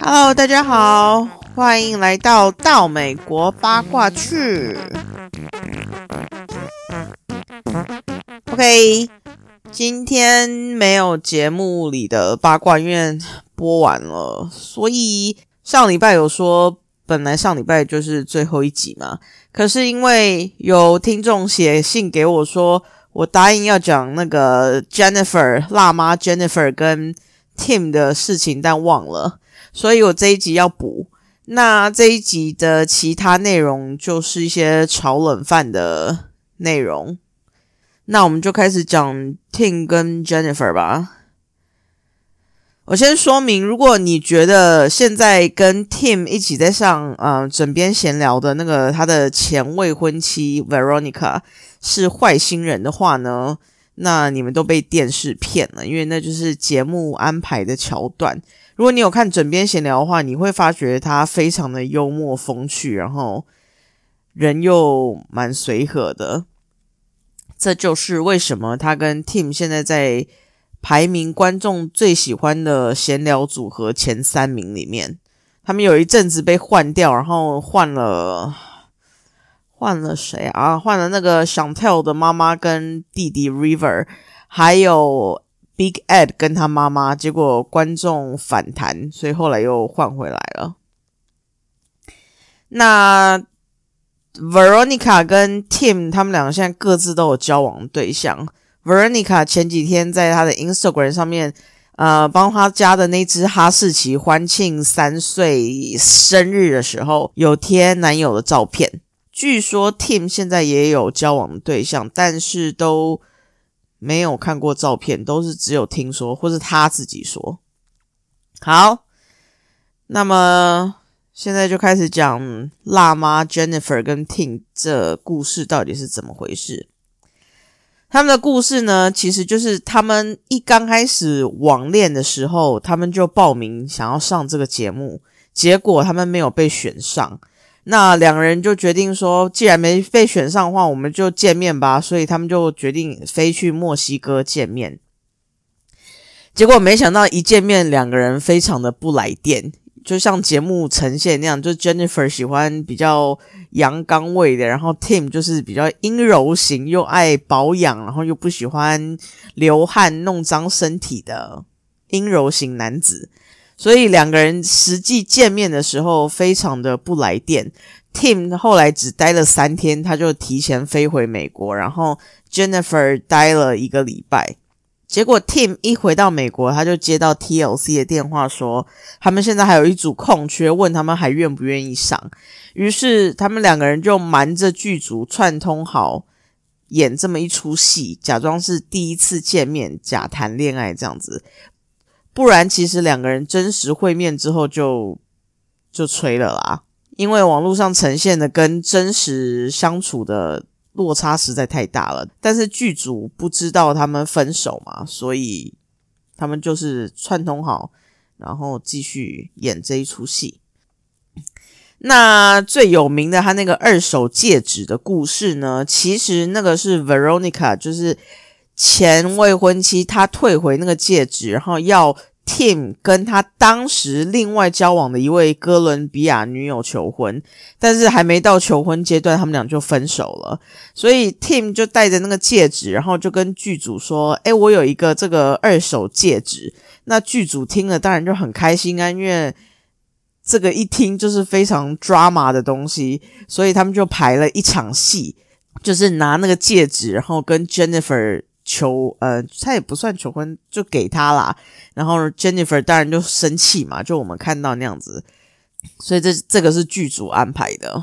Hello，大家好，欢迎来到到美国八卦去。OK，今天没有节目里的八卦，因为播完了，所以上礼拜有说，本来上礼拜就是最后一集嘛。可是因为有听众写信给我说，我答应要讲那个 Jennifer 辣妈 Jennifer 跟 Tim 的事情，但忘了，所以我这一集要补。那这一集的其他内容就是一些炒冷饭的内容。那我们就开始讲 Tim 跟 Jennifer 吧。我先说明，如果你觉得现在跟 Tim 一起在上嗯枕边闲聊的那个他的前未婚妻 Veronica 是坏心人的话呢，那你们都被电视骗了，因为那就是节目安排的桥段。如果你有看枕边闲聊的话，你会发觉他非常的幽默风趣，然后人又蛮随和的。这就是为什么他跟 Tim 现在在排名观众最喜欢的闲聊组合前三名里面。他们有一阵子被换掉，然后换了换了谁啊？换了那个想跳的妈妈跟弟弟 River，还有 Big Ed 跟他妈妈。结果观众反弹，所以后来又换回来了。那。Veronica 跟 Tim 他们两个现在各自都有交往对象。Veronica 前几天在他的 Instagram 上面，呃，帮他家的那只哈士奇欢庆三岁生日的时候，有贴男友的照片。据说 Tim 现在也有交往的对象，但是都没有看过照片，都是只有听说或是他自己说。好，那么。现在就开始讲辣妈 Jennifer 跟 Tim 这故事到底是怎么回事。他们的故事呢，其实就是他们一刚开始网恋的时候，他们就报名想要上这个节目，结果他们没有被选上。那两个人就决定说，既然没被选上的话，我们就见面吧。所以他们就决定飞去墨西哥见面。结果没想到一见面，两个人非常的不来电。就像节目呈现那样，就 Jennifer 喜欢比较阳刚味的，然后 Tim 就是比较阴柔型，又爱保养，然后又不喜欢流汗弄脏身体的阴柔型男子。所以两个人实际见面的时候，非常的不来电。Tim 后来只待了三天，他就提前飞回美国，然后 Jennifer 待了一个礼拜。结果 Tim 一回到美国，他就接到 TLC 的电话，说他们现在还有一组空缺，问他们还愿不愿意上。于是他们两个人就瞒着剧组串通好演这么一出戏，假装是第一次见面，假谈恋爱这样子。不然其实两个人真实会面之后就就吹了啦，因为网络上呈现的跟真实相处的。落差实在太大了，但是剧组不知道他们分手嘛，所以他们就是串通好，然后继续演这一出戏。那最有名的他那个二手戒指的故事呢，其实那个是 Veronica，就是前未婚妻，她退回那个戒指，然后要。Tim 跟他当时另外交往的一位哥伦比亚女友求婚，但是还没到求婚阶段，他们俩就分手了。所以 Tim 就带着那个戒指，然后就跟剧组说：“哎，我有一个这个二手戒指。”那剧组听了当然就很开心啊，因为这个一听就是非常 drama 的东西，所以他们就排了一场戏，就是拿那个戒指，然后跟 Jennifer。求呃，他也不算求婚，就给他啦。然后 Jennifer 当然就生气嘛，就我们看到那样子，所以这这个是剧组安排的。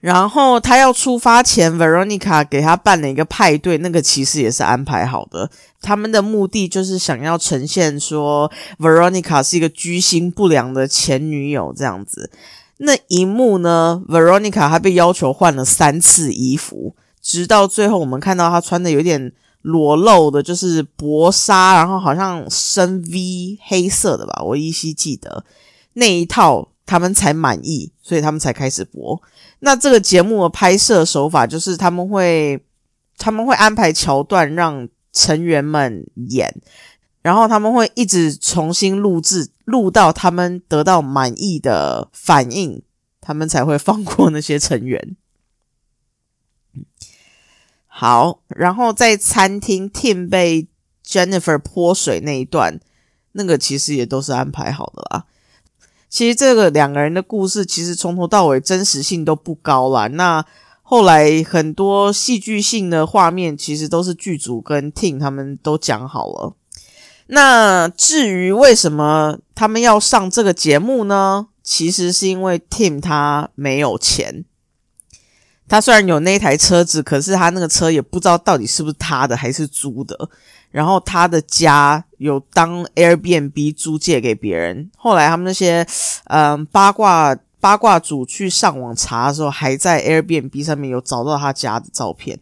然后他要出发前，Veronica 给他办了一个派对，那个其实也是安排好的。他们的目的就是想要呈现说 Veronica 是一个居心不良的前女友这样子。那一幕呢，Veronica 还被要求换了三次衣服。直到最后，我们看到他穿的有点裸露的，就是薄纱，然后好像深 V 黑色的吧，我依稀记得那一套，他们才满意，所以他们才开始播。那这个节目的拍摄手法就是他们会他们会安排桥段，让成员们演，然后他们会一直重新录制，录到他们得到满意的反应，他们才会放过那些成员。好，然后在餐厅，Tim 被 Jennifer 泼水那一段，那个其实也都是安排好的啦。其实这个两个人的故事，其实从头到尾真实性都不高啦。那后来很多戏剧性的画面，其实都是剧组跟 Tim 他们都讲好了。那至于为什么他们要上这个节目呢？其实是因为 Tim 他没有钱。他虽然有那台车子，可是他那个车也不知道到底是不是他的还是租的。然后他的家有当 Airbnb 租借给别人。后来他们那些嗯八卦八卦组去上网查的时候，还在 Airbnb 上面有找到他家的照片。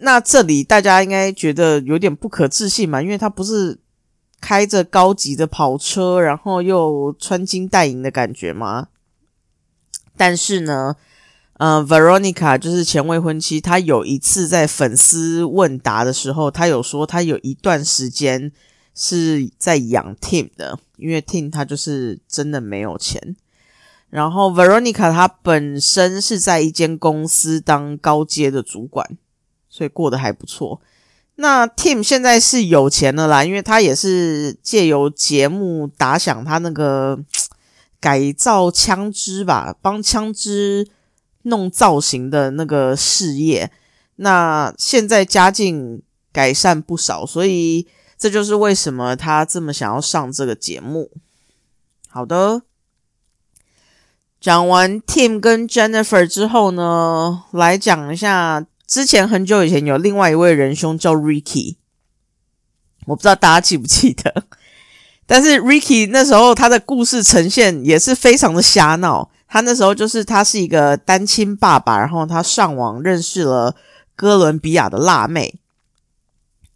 那这里大家应该觉得有点不可置信嘛？因为他不是开着高级的跑车，然后又穿金戴银的感觉吗？但是呢？嗯，Veronica 就是前未婚妻。她有一次在粉丝问答的时候，她有说她有一段时间是在养 Tim 的，因为 Tim 他就是真的没有钱。然后 Veronica 她本身是在一间公司当高阶的主管，所以过得还不错。那 Tim 现在是有钱了啦，因为他也是借由节目打响他那个改造枪支吧，帮枪支。弄造型的那个事业，那现在家境改善不少，所以这就是为什么他这么想要上这个节目。好的，讲完 Tim 跟 Jennifer 之后呢，来讲一下之前很久以前有另外一位仁兄叫 Ricky，我不知道大家记不记得，但是 Ricky 那时候他的故事呈现也是非常的瞎闹。他那时候就是他是一个单亲爸爸，然后他上网认识了哥伦比亚的辣妹，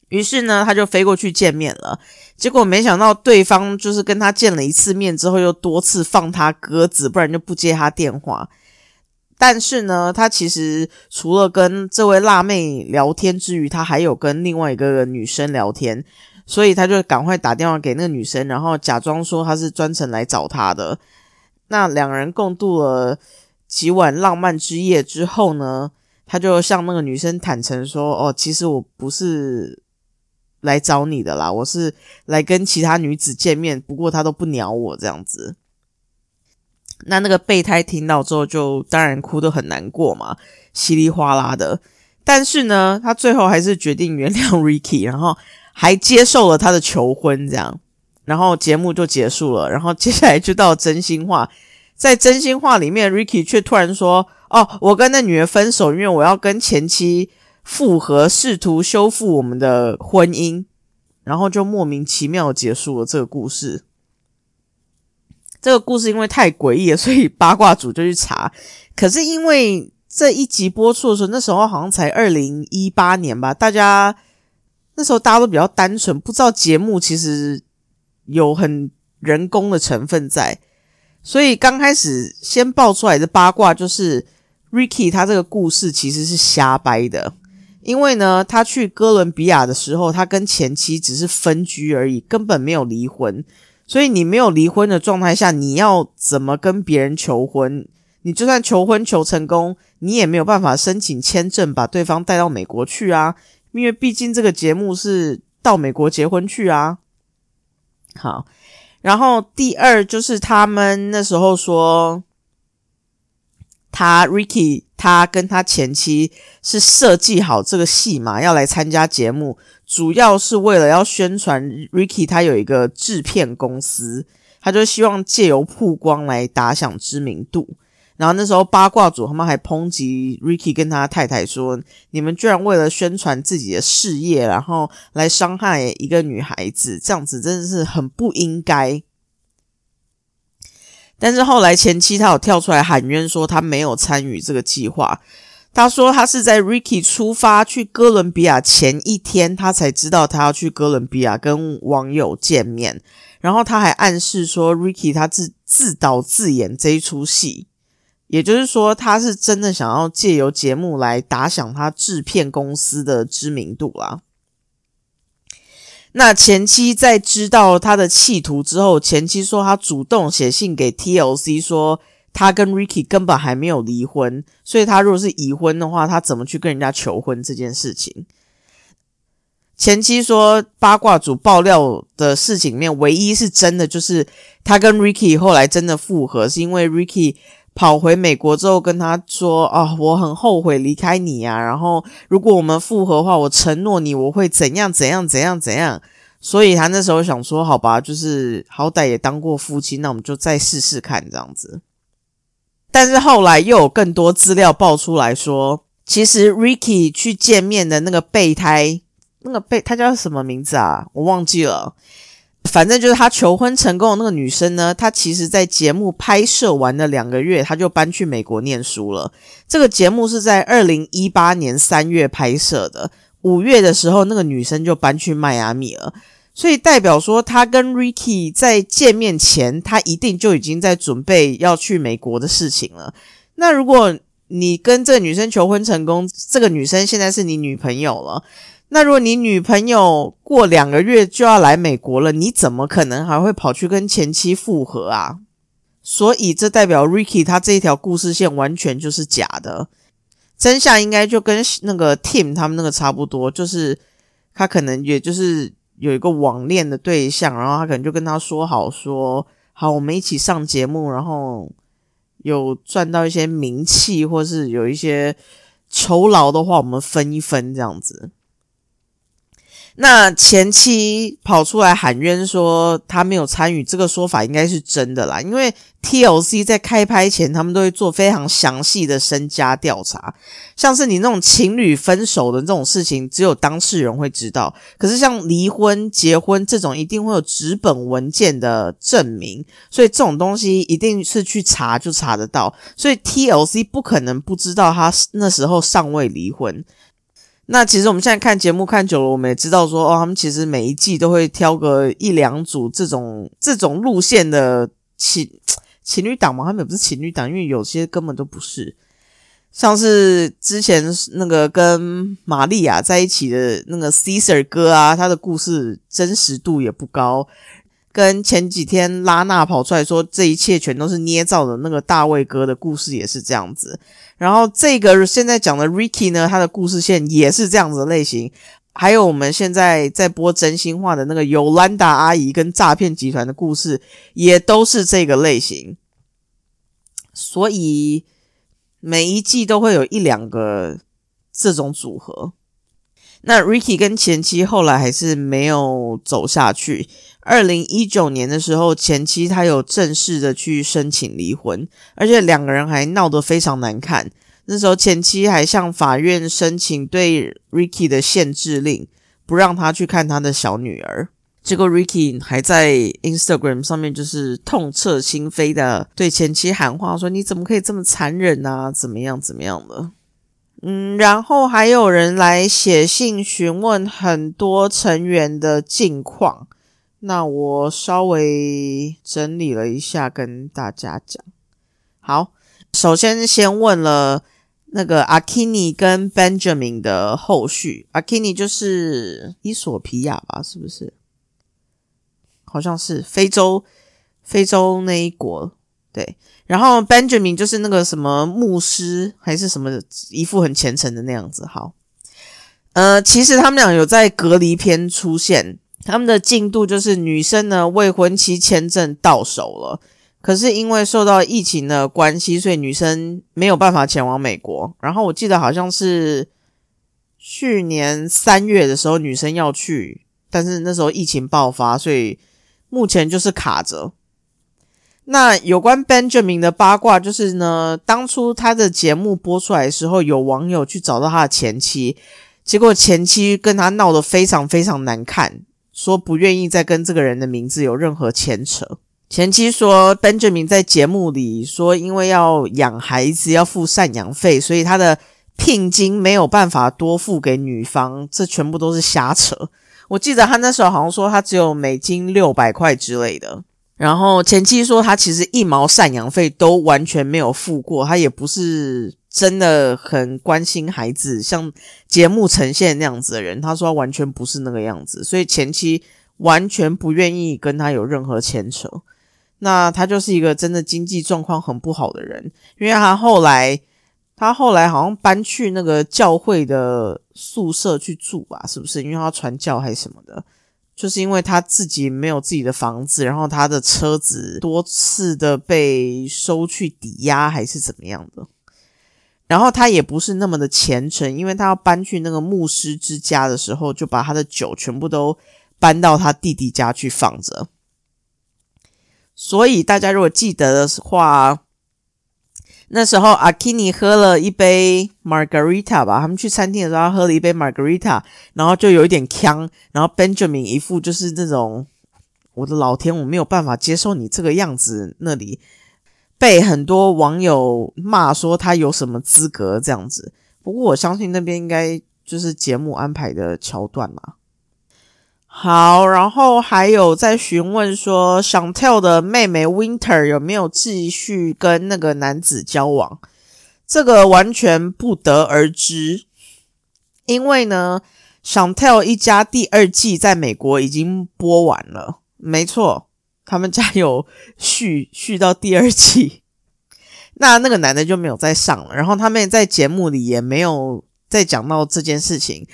于是呢他就飞过去见面了。结果没想到对方就是跟他见了一次面之后，又多次放他鸽子，不然就不接他电话。但是呢，他其实除了跟这位辣妹聊天之余，他还有跟另外一个女生聊天，所以他就赶快打电话给那个女生，然后假装说他是专程来找他的。那两人共度了几晚浪漫之夜之后呢，他就向那个女生坦诚说：“哦，其实我不是来找你的啦，我是来跟其他女子见面，不过他都不鸟我这样子。”那那个备胎听到之后，就当然哭得很难过嘛，稀里哗啦的。但是呢，他最后还是决定原谅 Ricky，然后还接受了他的求婚，这样。然后节目就结束了，然后接下来就到真心话。在真心话里面，Ricky 却突然说：“哦，我跟那女人分手，因为我要跟前妻复合，试图修复我们的婚姻。”然后就莫名其妙结束了这个故事。这个故事因为太诡异了，所以八卦组就去查。可是因为这一集播出的时候，那时候好像才二零一八年吧，大家那时候大家都比较单纯，不知道节目其实。有很人工的成分在，所以刚开始先爆出来的八卦就是 Ricky 他这个故事其实是瞎掰的，因为呢，他去哥伦比亚的时候，他跟前妻只是分居而已，根本没有离婚。所以你没有离婚的状态下，你要怎么跟别人求婚？你就算求婚求成功，你也没有办法申请签证把对方带到美国去啊，因为毕竟这个节目是到美国结婚去啊。好，然后第二就是他们那时候说，他 Ricky 他跟他前妻是设计好这个戏嘛，要来参加节目，主要是为了要宣传 Ricky 他有一个制片公司，他就希望借由曝光来打响知名度。然后那时候八卦组他们还抨击 Ricky 跟他太太说：“你们居然为了宣传自己的事业，然后来伤害一个女孩子，这样子真的是很不应该。”但是后来前妻他有跳出来喊冤，说他没有参与这个计划。他说他是在 Ricky 出发去哥伦比亚前一天，他才知道他要去哥伦比亚跟网友见面。然后他还暗示说 Ricky 他自自导自演这一出戏。也就是说，他是真的想要借由节目来打响他制片公司的知名度啦。那前妻在知道他的企图之后，前妻说他主动写信给 TLC 说，他跟 Ricky 根本还没有离婚，所以他如果是已婚的话，他怎么去跟人家求婚这件事情？前妻说，八卦组爆料的事情里面，唯一是真的就是他跟 Ricky 后来真的复合，是因为 Ricky 跑回美国之后跟他说：“啊，我很后悔离开你啊，然后如果我们复合的话，我承诺你我会怎样怎样怎样怎样。”所以他那时候想说：“好吧，就是好歹也当过夫妻，那我们就再试试看这样子。”但是后来又有更多资料爆出来说，其实 Ricky 去见面的那个备胎。那个备他叫什么名字啊？我忘记了。反正就是他求婚成功的那个女生呢，她其实在节目拍摄完了两个月，她就搬去美国念书了。这个节目是在二零一八年三月拍摄的，五月的时候那个女生就搬去迈阿密了。所以代表说，他跟 Ricky 在见面前，他一定就已经在准备要去美国的事情了。那如果你跟这个女生求婚成功，这个女生现在是你女朋友了。那如果你女朋友过两个月就要来美国了，你怎么可能还会跑去跟前妻复合啊？所以这代表 Ricky 他这一条故事线完全就是假的，真相应该就跟那个 Tim 他们那个差不多，就是他可能也就是有一个网恋的对象，然后他可能就跟他说好说好，我们一起上节目，然后有赚到一些名气，或是有一些酬劳的话，我们分一分这样子。那前妻跑出来喊冤说他没有参与，这个说法应该是真的啦。因为 TLC 在开拍前，他们都会做非常详细的身家调查，像是你那种情侣分手的这种事情，只有当事人会知道。可是像离婚、结婚这种，一定会有纸本文件的证明，所以这种东西一定是去查就查得到。所以 TLC 不可能不知道他那时候尚未离婚。那其实我们现在看节目看久了，我们也知道说，哦，他们其实每一季都会挑个一两组这种这种路线的情情侣档嘛。他们也不是情侣档，因为有些根本都不是。像是之前那个跟玛利亚在一起的那个 Caesar 哥啊，他的故事真实度也不高。跟前几天拉娜跑出来说这一切全都是捏造的那个大卫哥的故事也是这样子，然后这个现在讲的 Ricky 呢，他的故事线也是这样子的类型，还有我们现在在播真心话的那个尤兰达阿姨跟诈骗集团的故事也都是这个类型，所以每一季都会有一两个这种组合。那 Ricky 跟前妻后来还是没有走下去。二零一九年的时候，前妻他有正式的去申请离婚，而且两个人还闹得非常难看。那时候前妻还向法院申请对 Ricky 的限制令，不让他去看他的小女儿。结果 Ricky 还在 Instagram 上面就是痛彻心扉的对前妻喊话，说：“你怎么可以这么残忍啊？怎么样？怎么样的？”嗯，然后还有人来写信询问很多成员的近况。那我稍微整理了一下，跟大家讲。好，首先先问了那个阿基尼跟 Benjamin 的后续。阿基尼就是伊索皮亚吧？是不是？好像是非洲，非洲那一国。对。然后 Benjamin 就是那个什么牧师还是什么，一副很虔诚的那样子。好，呃，其实他们俩有在隔离篇出现。他们的进度就是女生呢未婚妻签证到手了，可是因为受到疫情的关系，所以女生没有办法前往美国。然后我记得好像是去年三月的时候，女生要去，但是那时候疫情爆发，所以目前就是卡着。那有关 Benjamin 的八卦就是呢，当初他的节目播出来的时候，有网友去找到他的前妻，结果前妻跟他闹得非常非常难看。说不愿意再跟这个人的名字有任何牵扯。前妻说，Benjamin 在节目里说，因为要养孩子要付赡养费，所以他的聘金没有办法多付给女方，这全部都是瞎扯。我记得他那时候好像说他只有美金六百块之类的。然后前妻说他其实一毛赡养费都完全没有付过，他也不是真的很关心孩子，像节目呈现那样子的人。他说完全不是那个样子，所以前期完全不愿意跟他有任何牵扯。那他就是一个真的经济状况很不好的人，因为他后来他后来好像搬去那个教会的宿舍去住吧，是不是？因为他传教还是什么的。就是因为他自己没有自己的房子，然后他的车子多次的被收去抵押还是怎么样的，然后他也不是那么的虔诚，因为他要搬去那个牧师之家的时候，就把他的酒全部都搬到他弟弟家去放着。所以大家如果记得的话。那时候阿基尼喝了一杯 Margarita 吧，他们去餐厅的时候他喝了一杯 Margarita，然后就有一点呛，然后 Benjamin 一副就是那种我的老天，我没有办法接受你这个样子，那里被很多网友骂说他有什么资格这样子。不过我相信那边应该就是节目安排的桥段嘛。好，然后还有在询问说，想跳的妹妹 Winter 有没有继续跟那个男子交往？这个完全不得而知，因为呢，想跳一家第二季在美国已经播完了，没错，他们家有续续到第二季，那那个男的就没有再上了，然后他们在节目里也没有再讲到这件事情。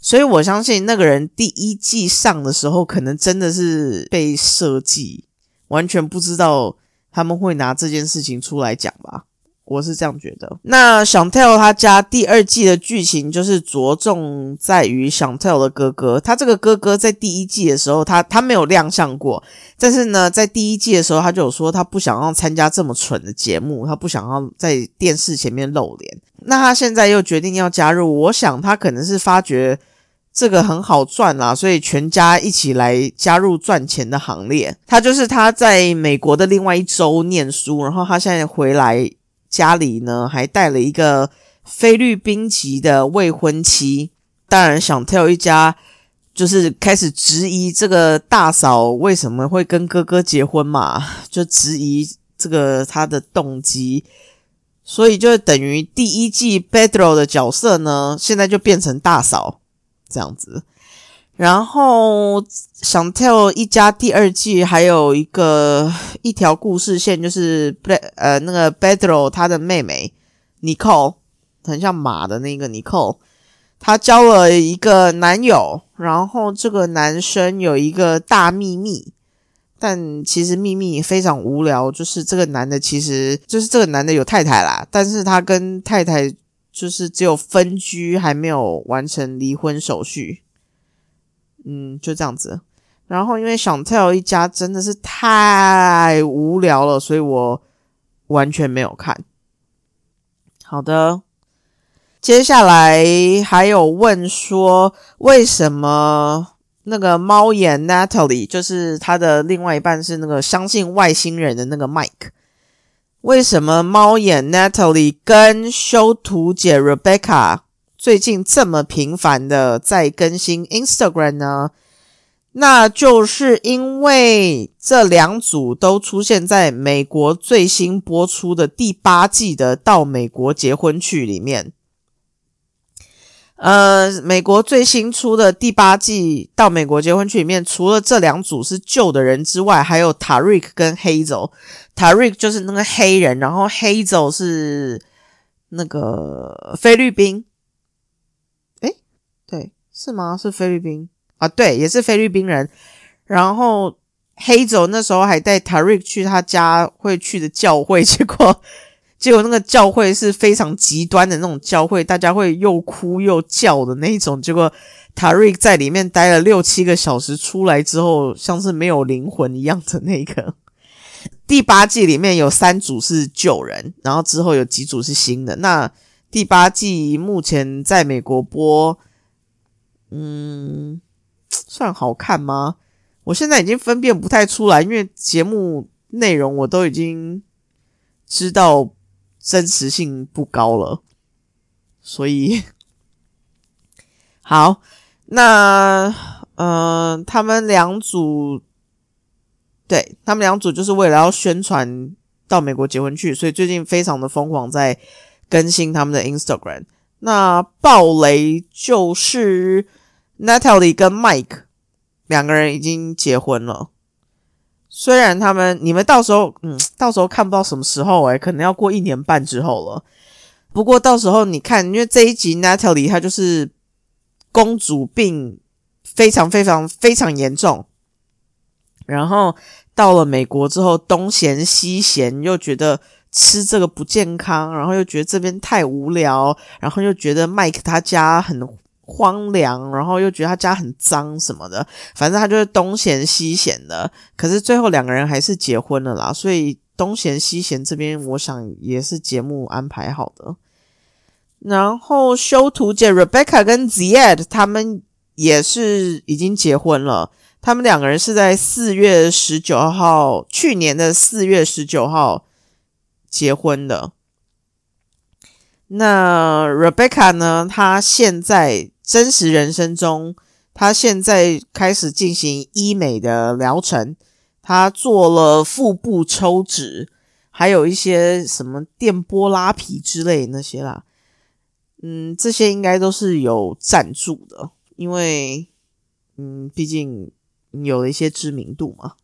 所以我相信那个人第一季上的时候，可能真的是被设计，完全不知道他们会拿这件事情出来讲吧。我是这样觉得。那想 tell 他家第二季的剧情就是着重在于想 tell 的哥哥，他这个哥哥在第一季的时候，他他没有亮相过，但是呢，在第一季的时候，他就有说他不想要参加这么蠢的节目，他不想要在电视前面露脸。那他现在又决定要加入，我想他可能是发觉。这个很好赚啦，所以全家一起来加入赚钱的行列。他就是他在美国的另外一周念书，然后他现在回来家里呢，还带了一个菲律宾籍的未婚妻。当然想跳一家，就是开始质疑这个大嫂为什么会跟哥哥结婚嘛，就质疑这个他的动机。所以就等于第一季 Bedro 的角色呢，现在就变成大嫂。这样子，然后想跳一家第二季，还有一个一条故事线，就是呃那个 Bedro 他的妹妹 Nicole，很像马的那个 Nicole，她交了一个男友，然后这个男生有一个大秘密，但其实秘密非常无聊，就是这个男的其实就是这个男的有太太啦，但是他跟太太。就是只有分居，还没有完成离婚手续。嗯，就这样子。然后因为想 tell 一家真的是太无聊了，所以我完全没有看。好的，接下来还有问说，为什么那个猫眼 Natalie，就是他的另外一半是那个相信外星人的那个 Mike。为什么猫眼 Natalie 跟修图姐 Rebecca 最近这么频繁的在更新 Instagram 呢？那就是因为这两组都出现在美国最新播出的第八季的《到美国结婚去》里面。呃，美国最新出的第八季到美国结婚去里面，除了这两组是旧的人之外，还有 Tariq 跟 Hazel。Tariq 就是那个黑人，然后 Hazel 是那个菲律宾。是吗？是菲律宾啊？对，也是菲律宾人。然后黑走那时候还带 Tari 去他家会去的教会，结果。结果那个教会是非常极端的那种教会，大家会又哭又叫的那种。结果塔瑞在里面待了六七个小时，出来之后像是没有灵魂一样的那个。第八季里面有三组是旧人，然后之后有几组是新的。那第八季目前在美国播，嗯，算好看吗？我现在已经分辨不太出来，因为节目内容我都已经知道。真实性不高了，所以 好，那嗯，他们两组对他们两组就是为了要宣传到美国结婚去，所以最近非常的疯狂在更新他们的 Instagram。那暴雷就是 Natalie 跟 Mike 两个人已经结婚了。虽然他们你们到时候嗯，到时候看不到什么时候诶，可能要过一年半之后了。不过到时候你看，因为这一集 Natalie 她就是公主病非常非常非常严重。然后到了美国之后，东嫌西嫌，又觉得吃这个不健康，然后又觉得这边太无聊，然后又觉得麦克他家很荒凉，然后又觉得他家很脏什么的，反正他就是东嫌西嫌的。可是最后两个人还是结婚了啦，所以东嫌西嫌这边，我想也是节目安排好的。然后修图姐 Rebecca 跟 Zed 他们也是已经结婚了。他们两个人是在四月十九号，去年的四月十九号结婚的。那 Rebecca 呢？她现在真实人生中，她现在开始进行医美的疗程，她做了腹部抽脂，还有一些什么电波拉皮之类那些啦。嗯，这些应该都是有赞助的，因为嗯，毕竟。有了一些知名度嘛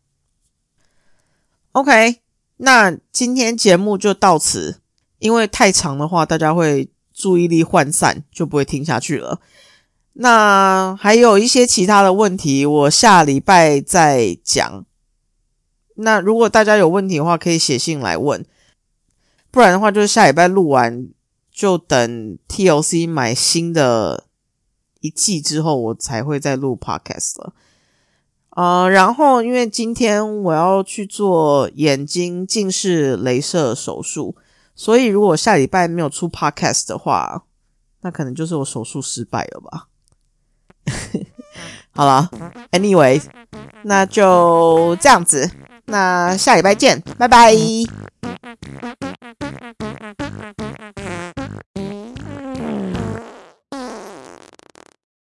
？OK，那今天节目就到此，因为太长的话，大家会注意力涣散，就不会听下去了。那还有一些其他的问题，我下礼拜再讲。那如果大家有问题的话，可以写信来问，不然的话，就是下礼拜录完，就等 TLC 买新的一季之后，我才会再录 Podcast 了。呃，然后因为今天我要去做眼睛近视镭射手术，所以如果下礼拜没有出 podcast 的话，那可能就是我手术失败了吧。好了，anyway，那就这样子，那下礼拜见，拜拜。